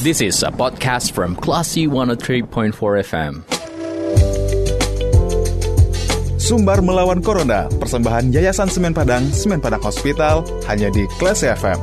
This is a podcast from Classy 103.4 FM. Sumbar melawan Corona, persembahan Yayasan Semen Padang, Semen Padang Hospital, hanya di Classy FM.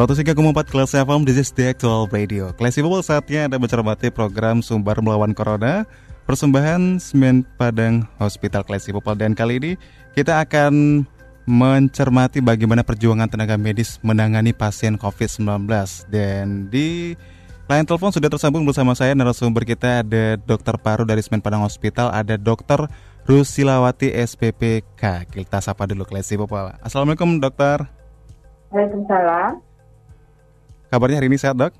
103,4 Kelas FM, this is the actual radio. Classy People saatnya Anda mencermati program Sumber Melawan Corona Persembahan Semen Padang Hospital Classy People. Dan kali ini kita akan mencermati bagaimana perjuangan tenaga medis menangani pasien COVID-19 Dan di line telepon sudah tersambung bersama saya narasumber kita ada dokter paru dari Semen Padang Hospital Ada dokter Rusilawati SPPK Kita sapa dulu Classy People. Assalamualaikum dokter. Waalaikumsalam. Kabarnya hari ini sehat dok?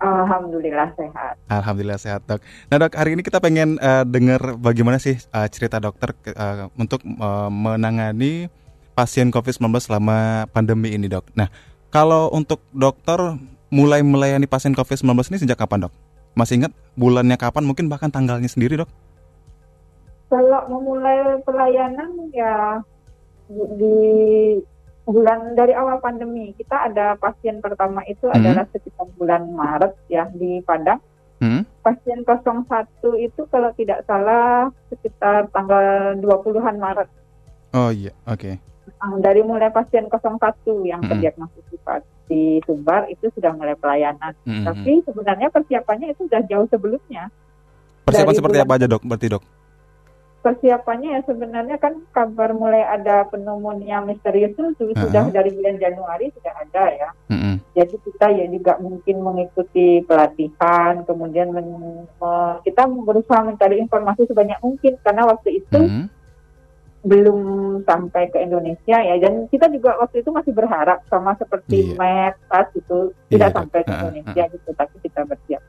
Alhamdulillah sehat. Alhamdulillah sehat dok. Nah dok hari ini kita pengen uh, dengar bagaimana sih uh, cerita dokter uh, untuk uh, menangani pasien COVID-19 selama pandemi ini dok. Nah kalau untuk dokter mulai melayani pasien COVID-19 ini sejak kapan dok? Masih ingat bulannya kapan? Mungkin bahkan tanggalnya sendiri dok? Kalau memulai pelayanan ya di bulan dari awal pandemi kita ada pasien pertama itu hmm. adalah sekitar bulan Maret ya di Padang. Hmm. Pasien 01 itu kalau tidak salah sekitar tanggal 20-an Maret. Oh iya, oke. Okay. Dari mulai pasien 01 yang hmm. terdiagnosis di Sumbar itu sudah mulai pelayanan. Hmm. Tapi sebenarnya persiapannya itu sudah jauh sebelumnya. Persiapan seperti apa aja dok? Berarti dok? Persiapannya ya sebenarnya kan kabar mulai ada pneumonia misterius itu sudah uh -huh. dari bulan Januari sudah ada ya. Uh -huh. Jadi kita ya juga mungkin mengikuti pelatihan, kemudian men, me, kita berusaha mencari informasi sebanyak mungkin karena waktu itu uh -huh. belum sampai ke Indonesia ya. Dan kita juga waktu itu masih berharap sama seperti yeah. MERS itu tidak yeah, sampai ke Indonesia uh -huh. gitu, tapi kita bersiap.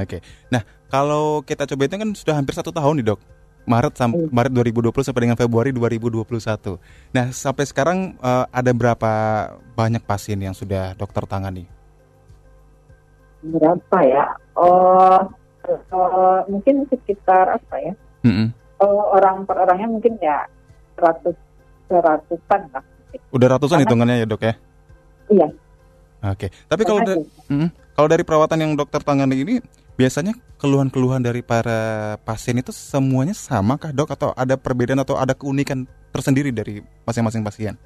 Oke, okay. nah kalau kita coba itu kan sudah hampir satu tahun nih dok Maret sampai hmm. Maret 2020 sampai dengan Februari 2021. Nah, sampai sekarang uh, ada berapa banyak pasien yang sudah dokter tangani? Berapa ya? Oh, uh, mungkin sekitar apa ya? Mm-hmm. Oh, orang per orangnya mungkin ya ratus ratusan lah. Udah ratusan Karena, hitungannya ya dok ya? Iya. Oke, tapi kalau da- mm, kalau dari perawatan yang dokter tangani ini biasanya keluhan-keluhan dari para pasien itu semuanya sama kah dok atau ada perbedaan atau ada keunikan tersendiri dari masing-masing pasien?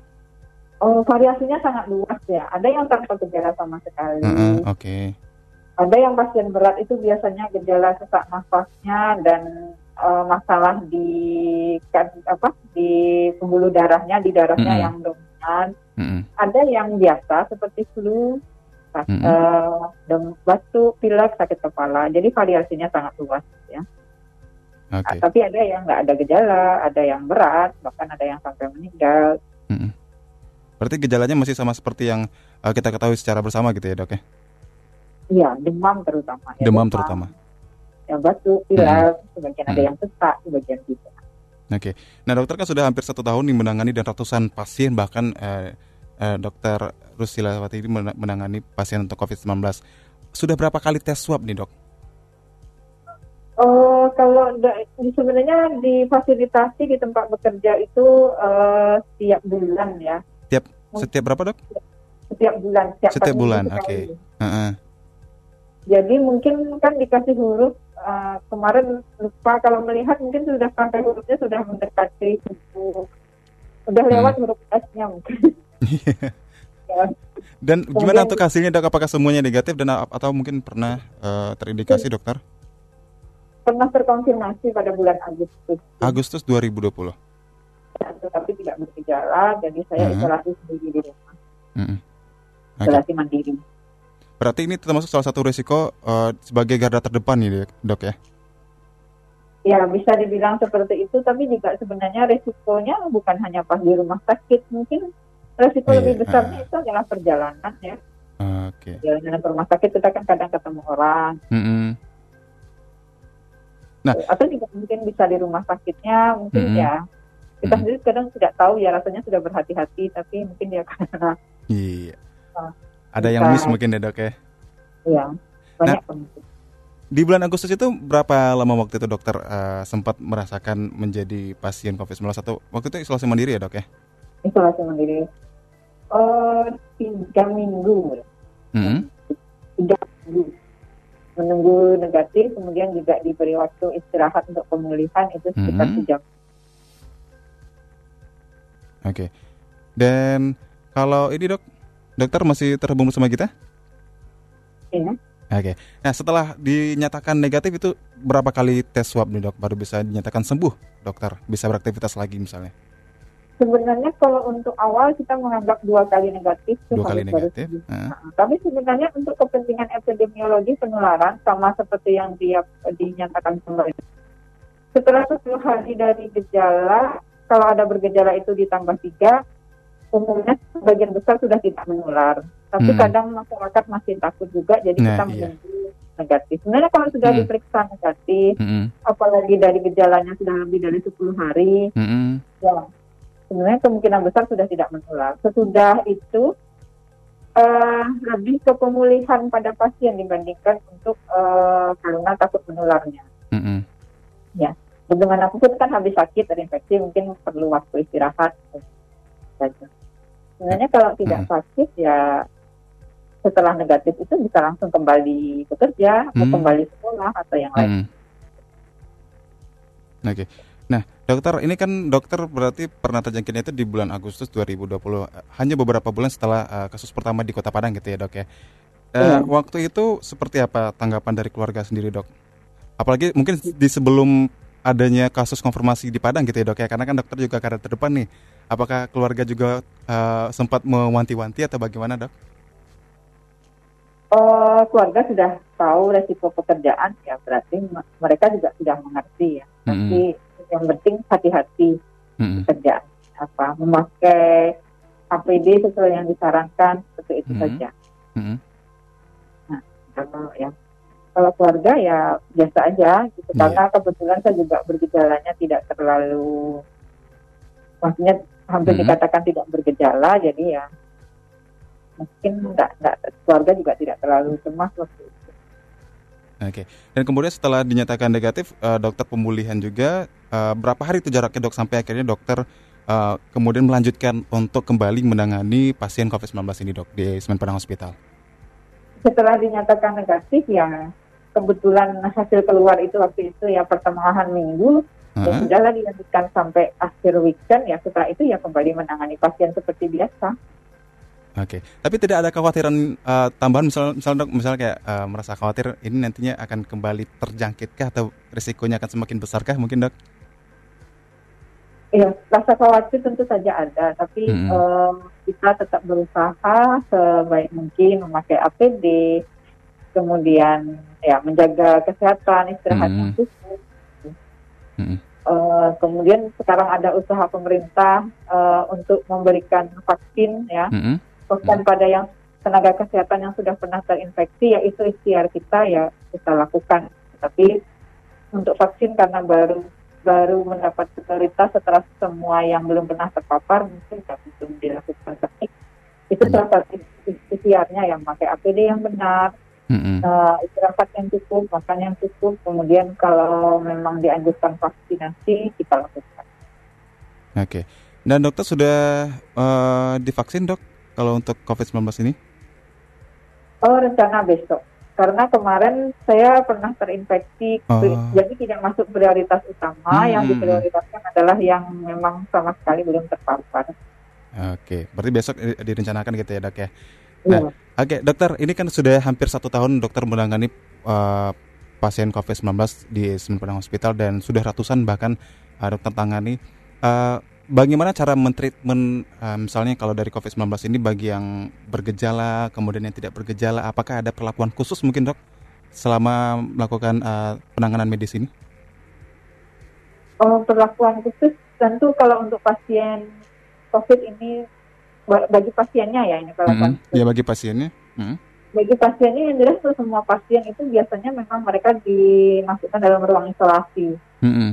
Oh variasinya sangat luas ya. Ada yang tanpa gejala sama sekali. Uh -uh, Oke. Okay. Ada yang pasien berat itu biasanya gejala sesak nafasnya dan uh, masalah di kan, apa di pembuluh darahnya di darahnya uh -uh. yang dominan. Uh -uh. Ada yang biasa seperti flu mm -hmm. uh, batuk, pilek, sakit kepala. Jadi variasinya sangat luas ya. Okay. tapi ada yang nggak ada gejala, ada yang berat, bahkan ada yang sampai meninggal. Mm -hmm. Berarti gejalanya masih sama seperti yang uh, kita ketahui secara bersama gitu ya dok ya? Iya, demam terutama. Ya, demam, demam terutama. Yang batuk, pilek, mm -hmm. sebagian ada yang sesak, sebagian tidak. Oke, okay. nah dokter kan sudah hampir satu tahun nih menangani dan ratusan pasien bahkan eh, eh, dokter Rusilawati ini menangani pasien untuk COVID-19. Sudah berapa kali tes swab nih dok? Oh, kalau sebenarnya di fasilitasi di tempat bekerja itu uh, setiap bulan ya. Setiap setiap berapa dok? Setiap bulan. Setiap, setiap bulan, oke. Okay. Uh -uh. Jadi mungkin kan dikasih huruf uh, kemarin lupa kalau melihat mungkin sudah sampai hurufnya sudah mendekati sudah lewat hmm. huruf S-nya mungkin. Dan gimana untuk hasilnya dok? Apakah semuanya negatif dan atau mungkin pernah uh, terindikasi dokter? Pernah terkonfirmasi pada bulan Agustus. Agustus 2020. Ya, tetapi tidak bergejala, jadi saya uh-huh. isolasi sendiri di rumah. Uh-huh. Okay. Isolasi mandiri. Berarti ini termasuk salah satu risiko uh, sebagai garda terdepan nih dok ya? Ya bisa dibilang seperti itu, tapi juga sebenarnya risikonya bukan hanya pas di rumah sakit, mungkin resiko yeah. lebih besarnya uh. itu adalah perjalanan ya. Oke. Okay. Perjalanan ke rumah sakit kita kan kadang ketemu orang. Mm -hmm. Nah, atau juga mungkin bisa di rumah sakitnya, mungkin mm -hmm. ya kita sendiri kadang tidak tahu ya rasanya sudah berhati-hati, tapi mungkin dia karena iya. Uh, ada yang miss mungkin ya dok ya. Iya, banyak nah, Di bulan Agustus itu berapa lama waktu itu dokter uh, sempat merasakan menjadi pasien COVID-19 atau waktu itu isolasi mandiri ya dok ya? Isolasi mandiri. Uh, tiga minggu. -hmm. Tiga minggu menunggu negatif, kemudian juga diberi waktu istirahat untuk pemulihan itu sekitar mm -hmm. jam. Oke. Okay. Dan kalau ini dok, dokter masih terhubung bersama kita? Iya. Oke. Okay. Nah setelah dinyatakan negatif itu berapa kali tes swab nih dok baru bisa dinyatakan sembuh dokter bisa beraktivitas lagi misalnya? Sebenarnya kalau untuk awal kita menganggap dua kali negatif. Dua kali negatif. Nah, tapi sebenarnya untuk kepentingan epidemiologi penularan sama seperti yang dia dinyatakan pemerintah. Setelah 10 hari dari gejala, kalau ada bergejala itu ditambah tiga, umumnya sebagian besar sudah tidak menular. Tapi hmm. kadang masyarakat masih takut juga, jadi nah, kita iya. menunggu negatif. Sebenarnya kalau sudah hmm. diperiksa negatif, hmm. apalagi dari gejalanya sudah lebih dari 10 hari, hmm. ya sebenarnya kemungkinan besar sudah tidak menular. Sesudah itu uh, lebih ke pemulihan pada pasien dibandingkan untuk uh, karena takut menularnya. Mm-hmm. Ya, bagaimanapun kan habis sakit terinfeksi mungkin perlu waktu istirahat saja. Sebenarnya kalau tidak mm-hmm. sakit ya setelah negatif itu bisa langsung kembali bekerja mm-hmm. atau kembali sekolah atau yang lain. Mm-hmm. Oke. Okay. Dokter, ini kan dokter berarti pernah terjangkitnya itu di bulan Agustus 2020, hanya beberapa bulan setelah uh, kasus pertama di Kota Padang gitu ya dok ya. Uh, hmm. Waktu itu seperti apa tanggapan dari keluarga sendiri dok? Apalagi mungkin di sebelum adanya kasus konfirmasi di Padang gitu ya dok ya, karena kan dokter juga karena terdepan nih. Apakah keluarga juga uh, sempat mewanti-wanti atau bagaimana dok? Uh, keluarga sudah tahu resiko pekerjaan ya berarti mereka juga sudah mengerti ya. Tapi -hmm yang penting hati-hati hmm. apa memakai APD sesuai yang disarankan seperti itu hmm. saja. Hmm. Nah kalau ya kalau keluarga ya biasa aja gitu yeah. karena kebetulan saya juga bergejalanya tidak terlalu maksudnya hampir hmm. dikatakan tidak bergejala jadi ya mungkin enggak, enggak keluarga juga tidak terlalu cemas waktu itu. Oke. Dan kemudian setelah dinyatakan negatif, uh, dokter pemulihan juga uh, berapa hari itu jaraknya dok sampai akhirnya dokter uh, kemudian melanjutkan untuk kembali menangani pasien COVID-19 ini dok di Semen Padang Hospital. Setelah dinyatakan negatif ya kebetulan hasil keluar itu waktu itu ya pertengahan minggu uh -huh. ya sudahlah dilanjutkan sampai akhir weekend ya setelah itu ya kembali menangani pasien seperti biasa. Oke, okay. tapi tidak ada kekhawatiran uh, tambahan misal misal dok misal kayak uh, merasa khawatir ini nantinya akan kembali terjangkitkah atau risikonya akan semakin besarkah mungkin dok? Iya, rasa khawatir tentu saja ada, tapi hmm. um, kita tetap berusaha sebaik mungkin memakai APD, kemudian ya menjaga kesehatan, istirahat yang cukup. Hmm. Uh, kemudian sekarang ada usaha pemerintah uh, untuk memberikan vaksin ya. Hmm bahkan hmm. pada yang tenaga kesehatan yang sudah pernah terinfeksi ya itu ikhtiar kita ya kita lakukan tapi untuk vaksin karena baru baru mendapat prioritas setelah semua yang belum pernah terpapar mungkin tidak belum dilakukan tapi itu salah satu ikhtiarnya yang pakai APD yang benar mm-hmm. uh, istirahat yang cukup makan yang cukup kemudian kalau memang dianjurkan vaksinasi kita lakukan oke okay. dan dokter sudah uh, divaksin dok kalau untuk COVID-19 ini? Oh, rencana besok. Karena kemarin saya pernah terinfeksi, oh. jadi tidak masuk prioritas utama. Hmm. Yang diprioritaskan adalah yang memang sama sekali belum terpapar. Oke, berarti besok direncanakan gitu ya dok ya? Nah, ya. Oke, dokter, ini kan sudah hampir satu tahun dokter menangani uh, pasien COVID-19 di Semen Hospital dan sudah ratusan bahkan uh, dokter tangani. Uh, bagaimana cara mentreatment uh, misalnya kalau dari COVID-19 ini bagi yang bergejala kemudian yang tidak bergejala apakah ada perlakuan khusus mungkin dok selama melakukan uh, penanganan medis ini? Oh, perlakuan khusus tentu kalau untuk pasien COVID ini bagi pasiennya ya ini perlakuan mm -hmm. Ya bagi pasiennya. Mm -hmm. bagi pasiennya yang jelas semua pasien itu biasanya memang mereka dimasukkan dalam ruang isolasi. Mm-hmm.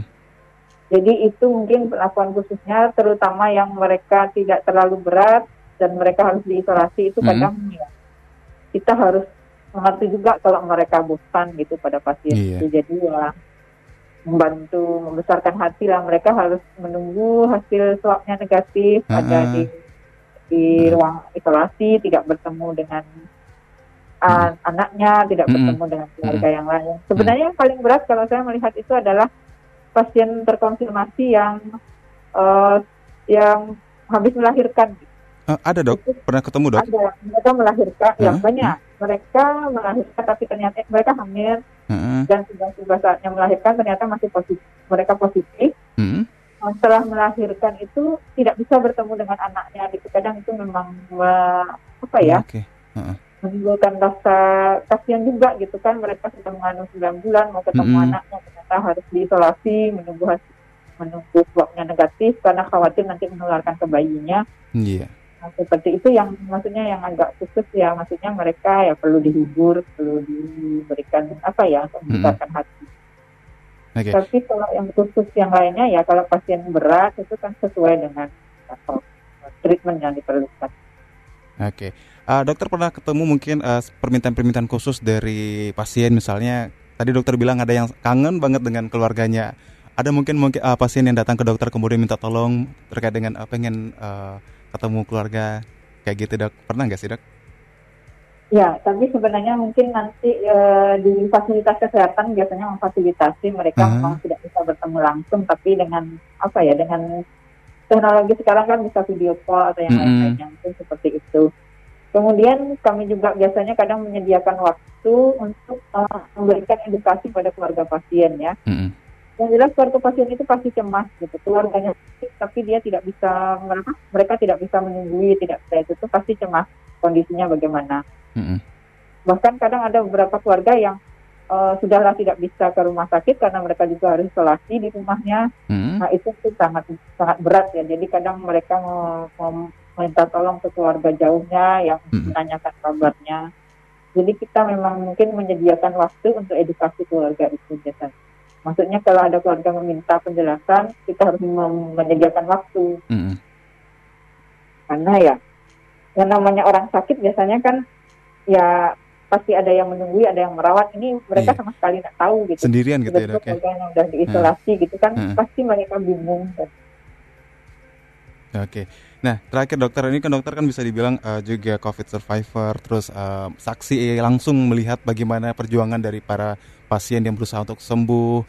Jadi itu mungkin perlakuan khususnya terutama yang mereka tidak terlalu berat dan mereka harus diisolasi itu kadang mm-hmm. ya kita harus mengerti juga kalau mereka bosan gitu pada pasien yeah. itu. Jadi ya membantu membesarkan hati lah mereka harus menunggu hasil swabnya negatif uh-huh. ada di di uh-huh. ruang isolasi tidak bertemu dengan uh, anaknya tidak bertemu dengan keluarga yang lain sebenarnya yang paling berat kalau saya melihat itu adalah pasien terkonfirmasi yang uh, yang habis melahirkan. Uh, ada dok? Itu, pernah ketemu dok? ada. Mereka melahirkan. Uh-huh. yang banyak. Mereka melahirkan tapi ternyata mereka hamil. Hmm. dan sudah tiba saatnya melahirkan ternyata masih positif. Mereka positif. Hmm. setelah melahirkan itu tidak bisa bertemu dengan anaknya gitu. Kadang itu memang uh, apa ya? Okay. uh-uh. menimbulkan rasa kasihan juga gitu kan. Mereka sudah mengandung 9 bulan mau ketemu hmm. anaknya ternyata harus diisolasi menunggu hasil menunggu swabnya negatif karena khawatir nanti menularkan ke bayinya. Yeah. Nah, seperti itu yang maksudnya yang agak khusus ya maksudnya mereka ya perlu dihibur perlu diberikan apa ya membesarkan hmm. hati. Okay. Tapi kalau yang khusus yang lainnya ya kalau pasien berat itu kan sesuai dengan atau treatment yang diperlukan. Oke, okay. uh, dokter pernah ketemu mungkin uh, permintaan-permintaan khusus dari pasien misalnya tadi dokter bilang ada yang kangen banget dengan keluarganya. Ada mungkin mungkin uh, pasien yang datang ke dokter kemudian minta tolong terkait dengan uh, pengen uh, ketemu keluarga kayak gitu dok pernah nggak sih dok? Ya, tapi sebenarnya mungkin nanti e, di fasilitas kesehatan biasanya memfasilitasi mereka uh-huh. memang tidak bisa bertemu langsung, tapi dengan apa ya, dengan teknologi sekarang kan bisa video call atau yang uh-huh. lain-lainnya, mungkin seperti itu. Kemudian kami juga biasanya kadang menyediakan waktu untuk uh, memberikan edukasi pada keluarga pasien ya. Uh-huh yang jelas keluarga pasien itu pasti cemas gitu keluarganya tapi dia tidak bisa mereka mereka tidak bisa menunggui tidak bisa itu tuh pasti cemas kondisinya bagaimana mm-hmm. bahkan kadang ada beberapa keluarga yang uh, sudahlah tidak bisa ke rumah sakit karena mereka juga harus isolasi di rumahnya mm-hmm. nah itu tuh sangat sangat berat ya jadi kadang mereka mau minta tolong ke keluarga jauhnya yang mm-hmm. menanyakan kabarnya jadi kita memang mungkin menyediakan waktu untuk edukasi keluarga itu biasanya Maksudnya kalau ada keluarga meminta penjelasan, kita harus menyediakan waktu. Mm. Karena ya, yang namanya orang sakit biasanya kan ya pasti ada yang menunggu, ada yang merawat. Ini mereka iya. sama sekali tidak tahu gitu. Sendirian gitu ya dok ya? yang udah diisolasi mm. gitu kan, mm. pasti mereka bingung. Oke. Nah, terakhir dokter ini kan dokter kan bisa dibilang uh, juga COVID survivor, terus uh, saksi langsung melihat bagaimana perjuangan dari para pasien yang berusaha untuk sembuh.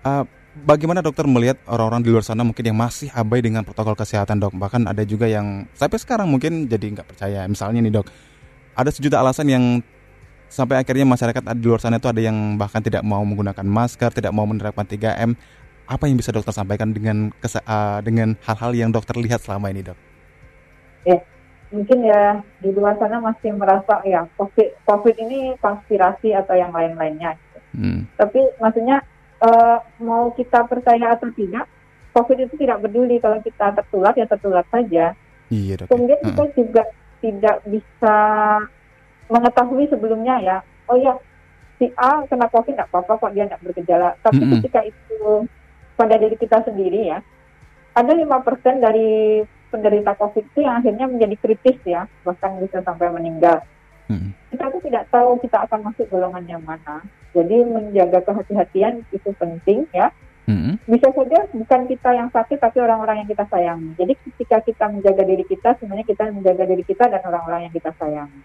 Uh, bagaimana dokter melihat orang-orang di luar sana mungkin yang masih abai dengan protokol kesehatan dok? Bahkan ada juga yang sampai sekarang mungkin jadi nggak percaya. Misalnya nih dok, ada sejuta alasan yang sampai akhirnya masyarakat di luar sana itu ada yang bahkan tidak mau menggunakan masker, tidak mau menerapkan 3M. Apa yang bisa dokter sampaikan dengan uh, dengan hal-hal yang dokter lihat selama ini dok? Ya, mungkin ya di luar sana masih merasa ya COVID, COVID ini konspirasi atau yang lain-lainnya Hmm. Tapi maksudnya uh, mau kita percaya atau tidak, COVID itu tidak peduli kalau kita tertular ya tertular saja. Iya, dok. Kemudian kita uh. juga tidak bisa mengetahui sebelumnya ya, oh ya si A kena COVID tidak apa-apa kok dia tidak bergejala. Tapi -hmm. ketika itu pada diri kita sendiri ya, ada lima persen dari penderita COVID itu yang akhirnya menjadi kritis ya, bahkan bisa sampai meninggal. Hmm. Kita tuh tidak tahu kita akan masuk golongan yang mana. Jadi menjaga kehati-hatian itu penting ya. Hmm. Bisa saja bukan kita yang sakit tapi orang-orang yang kita sayangi. Jadi ketika kita menjaga diri kita, sebenarnya kita menjaga diri kita dan orang-orang yang kita sayangi.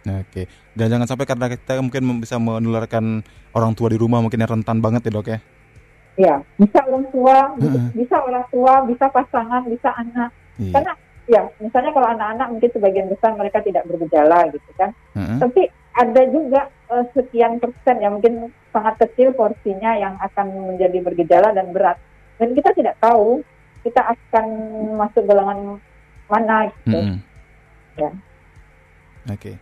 Oke, dan jangan sampai karena kita mungkin bisa menularkan orang tua di rumah mungkin yang rentan banget ya dok ya? Ya, bisa orang tua, uh bisa orang tua, bisa pasangan, bisa anak. Iya. Karena ya misalnya kalau anak-anak mungkin sebagian besar mereka tidak bergejala gitu kan hmm. tapi ada juga uh, sekian persen yang mungkin sangat kecil porsinya yang akan menjadi bergejala dan berat dan kita tidak tahu kita akan masuk golongan mana gitu hmm. ya oke okay.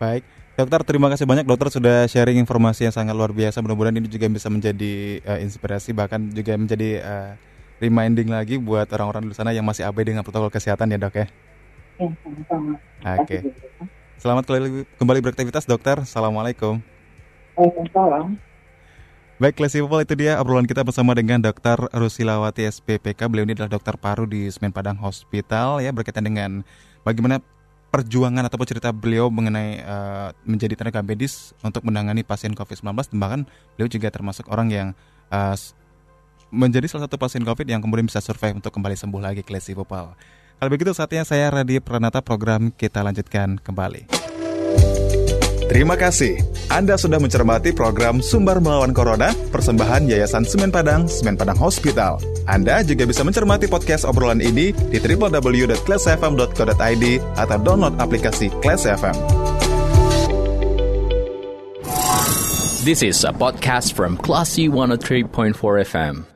baik Dokter, terima kasih banyak dokter sudah sharing informasi yang sangat luar biasa. Mudah-mudahan ini juga bisa menjadi uh, inspirasi bahkan juga menjadi uh, reminding lagi buat orang-orang di sana yang masih abai dengan protokol kesehatan ya dok ya. Ya, sama-sama. Oke. Okay. Selamat kembali beraktivitas dokter. Assalamualaikum. Waalaikumsalam. Baik, Classy People itu dia obrolan kita bersama dengan Dokter Rusilawati SPPK. Beliau ini adalah dokter paru di Semen Padang Hospital ya berkaitan dengan bagaimana perjuangan ataupun cerita beliau mengenai uh, menjadi tenaga medis untuk menangani pasien COVID-19 bahkan beliau juga termasuk orang yang uh, menjadi salah satu pasien COVID yang kemudian bisa survive untuk kembali sembuh lagi Classy People. Kalau begitu saatnya saya Radhi Pranata program kita lanjutkan kembali. Terima kasih. Anda sudah mencermati program Sumber Melawan Corona, persembahan Yayasan Semen Padang, Semen Padang Hospital. Anda juga bisa mencermati podcast obrolan ini di www.classfm.co.id atau download aplikasi Class FM. This is a podcast from Classy 103.4 FM.